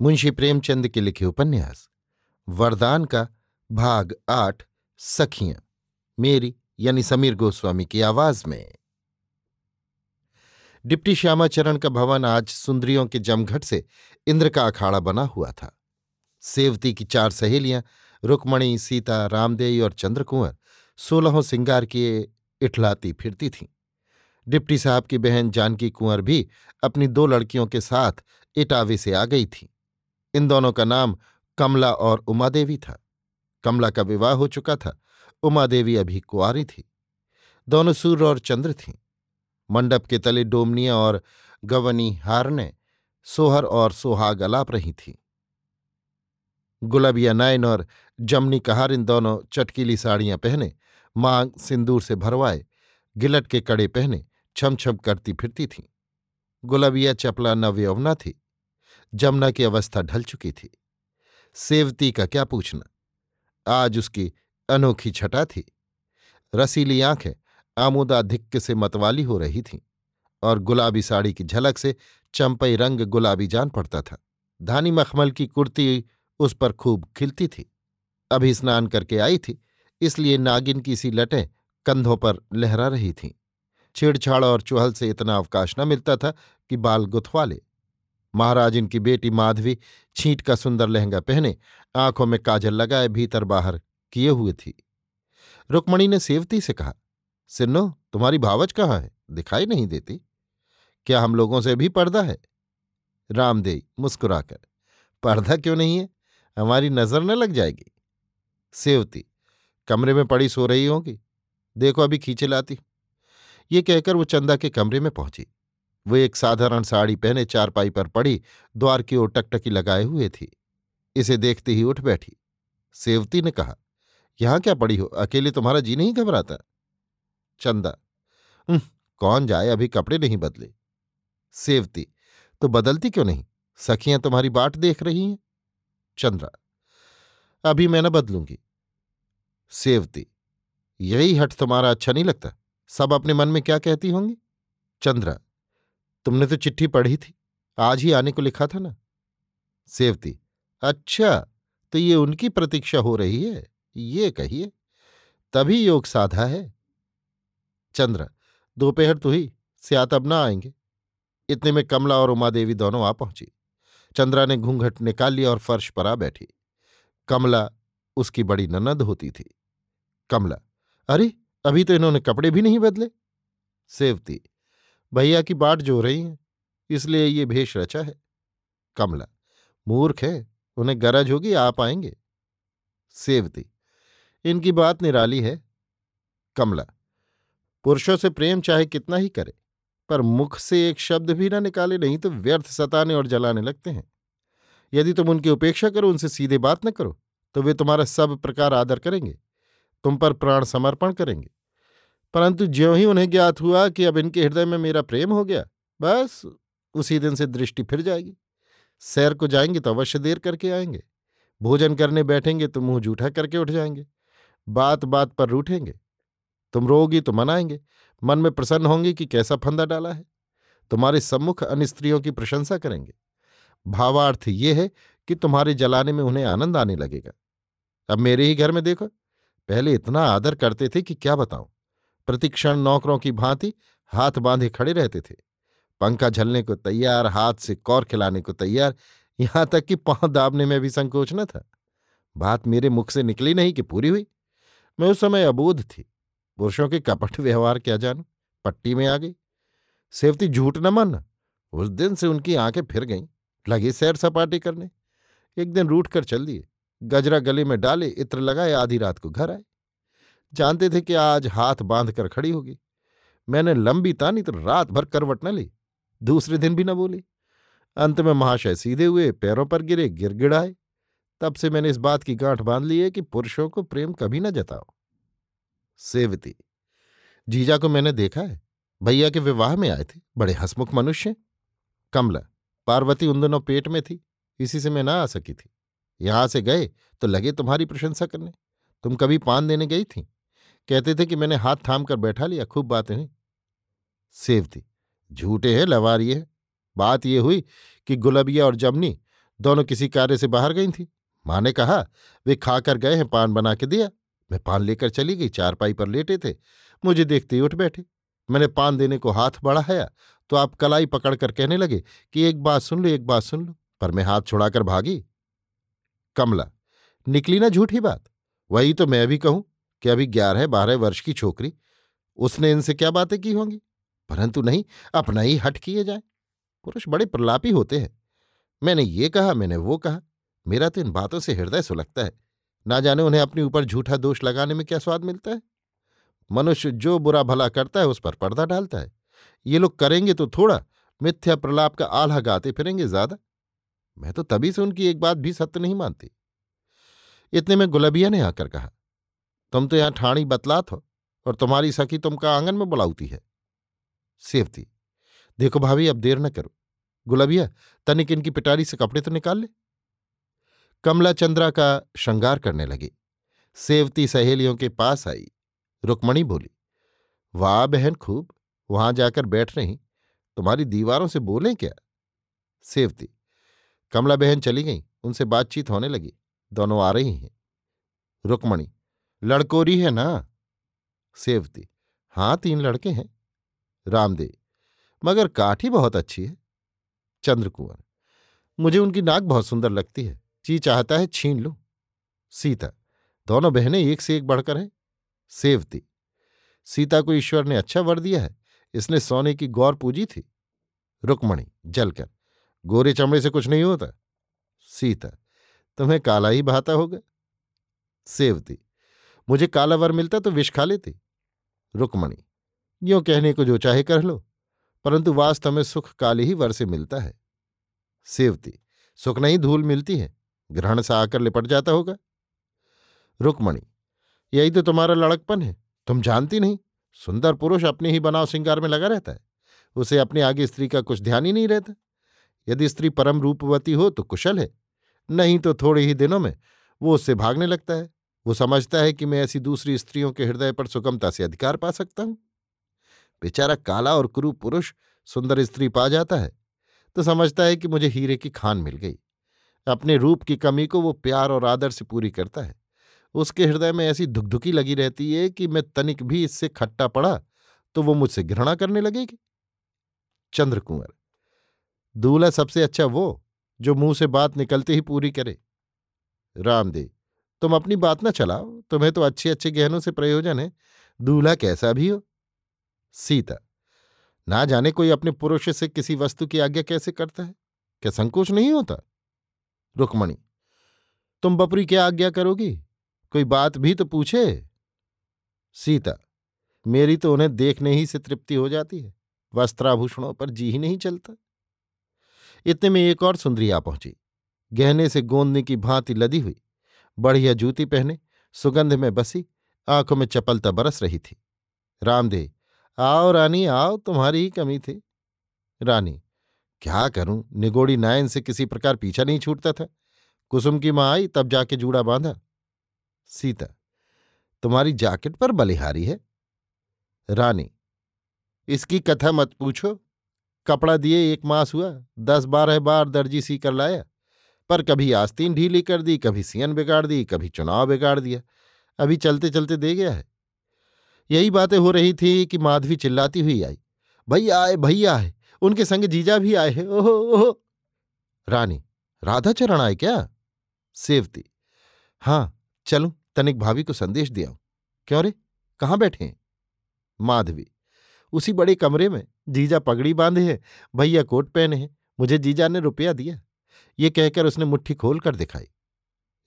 मुंशी प्रेमचंद के लिखे उपन्यास, वरदान का भाग आठ, सखियाँ, मेरी यानी समीर गोस्वामी की आवाज़ में। डिप्टी श्यामाचरण का भवन आज सुंदरियों के जमघट से इंद्र का अखाड़ा बना हुआ था। सेवती की चार सहेलियाँ, रुक्मणी, सीता, रामदेई और चंद्रकुंवर, सोलहों सिंगार किए इठलाती फिरती थीं। डिप्टी साहब की बहन जानकी कुंवर भी अपनी दो लड़कियों के साथ इटावे से आ गई थी। इन दोनों का नाम कमला और उमादेवी था। कमला का विवाह हो चुका था। उमादेवी अभी कुआरी थी। दोनों सूर्य और चंद्र थीं। मंडप के तले डोमनिया और गवनी हारने सोहर और सोहाग अलाप रही थीं। गुलाबिया नायन और जमनी कहार इन दोनों चटकीली साड़ियाँ पहने, मांग सिंदूर से भरवाए, गिलट के कड़े पहने छम छम करती फिरती थीं। गुलाबिया चपला नवयौवना थी। जमुना की अवस्था ढल चुकी थी। सेवती का क्या पूछना? आज उसकी अनोखी छटा थी। रसीली आँखें आमोदाधिक्य से मतवाली हो रही थीं और गुलाबी साड़ी की झलक से चंपई रंग गुलाबी जान पड़ता था। धानी मखमल की कुर्ती उस पर खूब खिलती थी। अभी स्नान करके आई थी, इसलिए नागिन की सी लटें कंधों पर लहरा रही थीं। छेड़छाड़ और चुहल से इतना अवकाश न मिलता था कि बाल गुथवा ले। महाराज इनकी बेटी माधवी छींट का सुंदर लहंगा पहने, आँखों में काजल लगाए, भीतर बाहर किए हुए थी। रुक्मणी ने सेवती से कहा, सिन्नो, तुम्हारी भावच कहाँ है? दिखाई नहीं देती। क्या हम लोगों से भी पर्दा है? रामदेई मुस्कुराकर, पर्दा क्यों नहीं है? हमारी नज़र न लग जाएगी। सेवती, कमरे में पड़ी सो रही होगी। देखो अभी खींचे लाती ये कहकर वो चंदा के कमरे में पहुँची। वो एक साधारण साड़ी पहने चारपाई पर पड़ी, द्वार की ओर टकटकी लगाए हुए थी। इसे देखते ही उठ बैठी। सेवती ने कहा, यहाँ क्या पड़ी हो? अकेले तुम्हारा जी नहीं घबराता? चंदा। कौन जाए, अभी कपड़े नहीं बदले। सेवती तो बदलती क्यों नहीं? सखियाँ तुम्हारी बाट देख रही हैं। चंद्रा, अभी मैं न बदलूँगी। सेवती, यही हट तुम्हारा अच्छा नहीं लगता? सब अपने मन में क्या कहती होंगी? चंद्रा तुमने तो चिट्ठी पढ़ी थी। आज ही आने को लिखा था ना? सेवती अच्छा तो ये उनकी प्रतीक्षा हो रही है। ये कहिए, तभी योग साधा है। चंद्र, दोपहर तो ही स्यात अब ना आएँगे। इतने में कमला और उमादेवी दोनों आ पहुँची। चंद्रा ने घूंघट निकाल लिया और फर्श पर आ बैठी। कमला, उसकी बड़ी ननद होती थी। कमला, अरे, अभी तो इन्होंने कपड़े भी नहीं बदले। सेवती भैया की बाट जो रही हैं इसलिए ये भेष रचा है। कमला, मूर्ख है, उन्हें गरज होगी आप आएँगे। सेवती, इनकी बात निराली है। कमला, पुरुषों से प्रेम चाहे कितना ही करे, पर मुख से एक शब्द भी ना निकाले, नहीं तो व्यर्थ सताने और जलाने लगते हैं। यदि तुम उनकी उपेक्षा करो, उनसे सीधे बात न करो तो वे तुम्हारा सब प्रकार आदर करेंगे, तुम पर प्राण समर्पण करेंगे। परंतु ज्यों ही उन्हें ज्ञात हुआ कि अब इनके हृदय में मेरा प्रेम हो गया, बस उसी दिन से दृष्टि फिर जाएगी। सैर को जाएँगे तो अवश्य देर करके आएँगे। भोजन करने बैठेंगे तो मुँह जूठा करके उठ जाएँगे। बात बात पर रूठेंगे। तुम रोगी तो मनाएँगे मन में प्रसन्न होंगे कि कैसा फंदा डाला है। तुम्हारे सम्मुख अन्य स्त्रियों की प्रशंसा करेंगे। भावार्थ ये है कि तुम्हारे जलाने में उन्हें आनंद आने लगेगा। अब मेरे ही घर में देखो, पहले इतना आदर करते थे कि क्या बताऊँ? प्रतिक्षण नौकरों की भांति हाथ बांधे खड़े रहते थे। पंखा झलने को तैयार, हाथ से कौर खिलाने को तैयार, यहाँ तक कि पाँव दाबने में भी संकोच न था। बात मेरे मुख से निकली नहीं कि पूरी हुई। मैं उस समय अबोध थी। पुरुषों के कपट व्यवहार क्या जानू? पट्टी में आ गई। सेवती झूठ न मानना उस दिन से उनकी आँखें फिर गईं। लगी सैर सपाटी करने। एक दिन रूठ कर चल दिए। गजरा गले में डाले, इत्र लगाए, आधी रात को घर आए। जानते थे कि आज हाथ बाँध कर खड़ी होगी। मैंने लंबी तानी तो रात भर करवट न ली, दूसरे दिन भी न बोली। अंत में महाशय सीधे हुए पैरों पर गिरे, गिड़गिड़ाए। तब से मैंने इस बात की गांठ बाँध ली है कि पुरुषों को प्रेम कभी न जताओ। सेवती, जीजा को मैंने देखा है। भैया के विवाह में आए थे, बड़े हसमुख मनुष्य कमला, पार्वती उन दोनों पेट में थी, इसी से मैं ना आ सकी थी। यहाँ से गए तो लगे तुम्हारी प्रशंसा करने। तुम कभी पान देने गई थी। कहते थे कि मैंने हाथ थाम कर बैठा लिया, खूब बातें हुई। सेवती झूठे हैं लवारिये है। बात यह हुई कि गुलबिया और जमनी दोनों किसी कार्य से बाहर गई थी। माँ ने कहा, वे खाकर गए हैं, पान बना के दिया। मैं पान लेकर चली गई, चारपाई पर लेटे थे। मुझे देखते ही उठ बैठे। मैंने पान देने को हाथ बढ़ाया तो आप कलाई पकड़कर कहने लगे कि एक बात सुन लो, एक बात सुन लो, पर मैं हाथ छुड़ाकर भागी। कमला, निकली ना झूठी बात? वही तो मैं भी कहूँ। कि अभी ग्यारह, बारह वर्ष की छोकरी, उसने इनसे क्या बातें की होंगी? परंतु नहीं, अपना ही हट किए जाए। पुरुष बड़े प्रलापी होते हैं। मैंने ये कहा, मैंने वो कहा। मेरा तो इन बातों से हृदय सुलगता है। ना जाने उन्हें अपने ऊपर झूठा दोष लगाने में क्या स्वाद मिलता है? मनुष्य जो बुरा भला करता है, उस पर पर्दा डालता है। ये लोग करेंगे तो थोड़ा, मिथ्या प्रलाप का आल्हा गाते फिरेंगे ज़्यादा। मैं तो तभी से उनकी एक बात भी सत्य नहीं मानती। इतने में गुलबिया ने आकर कहा तुम तो यहाँ ठाणी बतलात हो, और तुम्हारी सखी तुमका आँगन में बुलाऊती है। सेवती, देखो भाभी, अब देर न करो। गुलबिया, तनिक इनकी पिटारी से कपड़े तो निकाल ले। कमला चंद्रा का श्रृंगार करने लगी। सेवती सहेलियों के पास आई। रुक्मणी बोली, वाह बहन, खूब। वहाँ जाकर बैठ रही। तुम्हारी दीवारों से बोलें क्या? सेवती, कमला बहन चली गई। उनसे बातचीत होने लगी। दोनों आ रही हैं। रुक्मणी लड़कोरी है ना? सेवती। हाँ तीन लड़के हैं। रामदेव। मगर काठी बहुत अच्छी है। चंद्रकुंवर। मुझे उनकी नाक बहुत सुंदर लगती है। ची चाहता है छीन लूँ। सीता। दोनों बहनें एक से एक बढ़कर हैं। सेवती। सीता को ईश्वर ने अच्छा वर दिया है। इसने सोने की गौर पूजी थी। रुक्मणी, जलकर। गोरे चमड़े से कुछ नहीं होता। सीता। तुम्हें काला ही बहाता होगा। सेवती। मुझे काला वर मिलता तो विष खा लेती। रुक्मणी यो कहने को जो चाहे कर लो, परंतु वास्तव में सुख काले ही वर से मिलता है। सेवती, सुख नहीं धूल मिलती है, ग्रहण सा आकर लिपट जाता होगा। रुक्मणी यही तो तुम्हारा लड़कपन है, तुम जानती नहीं, सुंदर पुरुष अपने ही बनाव श्रृंगार में लगा रहता है, उसे अपने आगे स्त्री का कुछ ध्यान ही नहीं रहता। यदि स्त्री परम रूपवती हो तो कुशल है, नहीं तो थोड़े ही दिनों में वो उससे भागने लगता है। वो समझता है कि मैं ऐसी दूसरी स्त्रियों के हृदय पर सुगमता से अधिकार पा सकता हूँ। बेचारा काला और कुरु पुरुष सुंदर स्त्री पा जाता है तो समझता है कि मुझे हीरे की खान मिल गई। अपने रूप की कमी को वो प्यार और आदर से पूरी करता है। उसके हृदय में ऐसी धुकधुकी लगी रहती है कि मैं तनिक भी इससे खट्टा पड़ा तो वो मुझसे घृणा करने लगेगी। चंद्रकुंवर, दूल्हा सबसे अच्छा वो जो मुँह से बात निकलते ही पूरी करे। रामदेव तुम अपनी बात ना चलाओ, तुम्हें तो अच्छे अच्छे गहनों से प्रयोजन है। दूल्हा कैसा भी हो। सीता, ना जाने कोई अपने पुरुष से किसी वस्तु की आज्ञा कैसे करता है? क्या संकोच नहीं होता? रुक्मणी, तुम बपरी क्या आज्ञा करोगी? कोई बात भी तो पूछे। सीता, मेरी तो उन्हें देखने ही से तृप्ति हो जाती है। वस्त्राभूषणों पर जी ही नहीं चलता। इतने में एक और सुंदरी आ पहुँची। गहने से गोंदने की भांति लदी हुई। बढ़िया जूती पहने, सुगंध में बसी, आँखों में चपलता बरस रही थी। रामदेव, आओ रानी, आओ, तुम्हारी ही कमी थी। रानी, क्या करूँ? निगोड़ी नायन से किसी प्रकार पीछा नहीं छूटता था। कुसुम की माँ आई, तब जाके जूड़ा बांधा। सीता, तुम्हारी जैकेट पर बलिहारी है। रानी, इसकी कथा मत पूछो। कपड़ा दिए एक मास हुआ, दस बारह बार दर्जी सी कर लाया। पर कभी आस्तीन ढीली कर दी, कभी सियन बिगाड़ दी, कभी चुनाव बिगाड़ दिया। अभी चलते चलते दे गया है। यही बातें हो रही थी कि माधवी चिल्लाती हुई आई भैया आए भैया आए, उनके संग जीजा भी आए हैं, ओहो ओहो। रानी राधा चरण आए क्या? सेवती। हाँ चलूँ, तनिक भाभी को संदेश दिया क्यों रे? कहाँ बैठे हैं? माधवी, उसी बड़े कमरे में, जीजा पगड़ी बांधे है, भैया कोट पहने हैं, मुझे जीजा ने रुपया दिया। ये कहकर उसने मुट्ठी खोल कर दिखाई।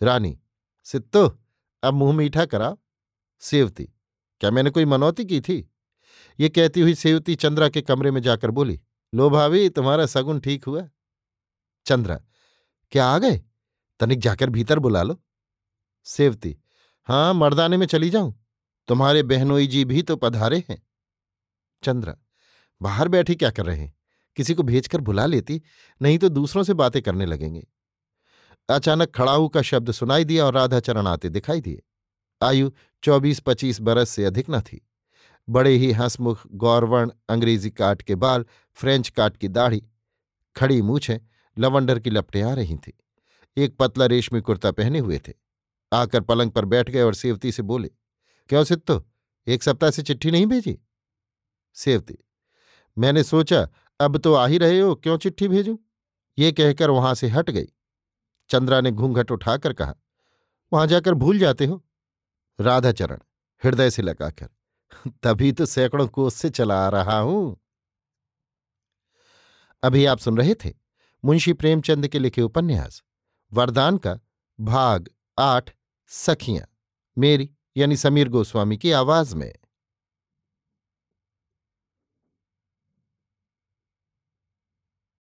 रानी, सित्तो, अब मुँह मीठा करा सेवती, क्या मैंने कोई मनौती की थी? ये कहती हुई सेवती चंद्रा के कमरे में जाकर बोली, लो भाभी, तुम्हारा सगुन ठीक हुआ। चंद्रा, क्या आ गए? तनिक जाकर भीतर बुला लो। सेवती हाँ मर्दाने में चली जाऊँ। तुम्हारे बहनोई जी भी तो पधारे हैं। चंद्रा, बाहर बैठी क्या कर रहे हैं? किसी को भेजकर बुला लेती, नहीं तो दूसरों से बातें करने लगेंगे। अचानक खड़ाऊ का शब्द सुनाई दिया और राधाचरण आते दिखाई दिए। आयु चौबीस पच्चीस बरस से अधिक न थी। बड़े ही हंसमुख, गौरवर्ण, अंग्रेज़ी काट के बाल, फ्रेंच काट की दाढ़ी, खड़ी मूछें, लवंडर की लपटें आ रही थी। एक पतला रेशमी कुर्ता पहने हुए थे। आकर पलंग पर बैठ गए और सेवती से बोले, क्यों सित्तो एक सप्ताह से चिट्ठी नहीं भेजी? सेवती, मैंने सोचा अब तो आ ही रहे हो, क्यों चिट्ठी भेजू? ये कहकर वहाँ से हट गई। चंद्रा ने घूंघट उठाकर कहा, वहाँ जाकर भूल जाते हो? राधाचरण हृदय से लगाकर, तभी तो सैकड़ों कोस से चला आ रहा हूँ। अभी आप सुन रहे थे मुंशी प्रेमचंद के लिखे उपन्यास, वरदान का भाग आठ, सखियाँ, मेरी यानी समीर गोस्वामी की आवाज़ में।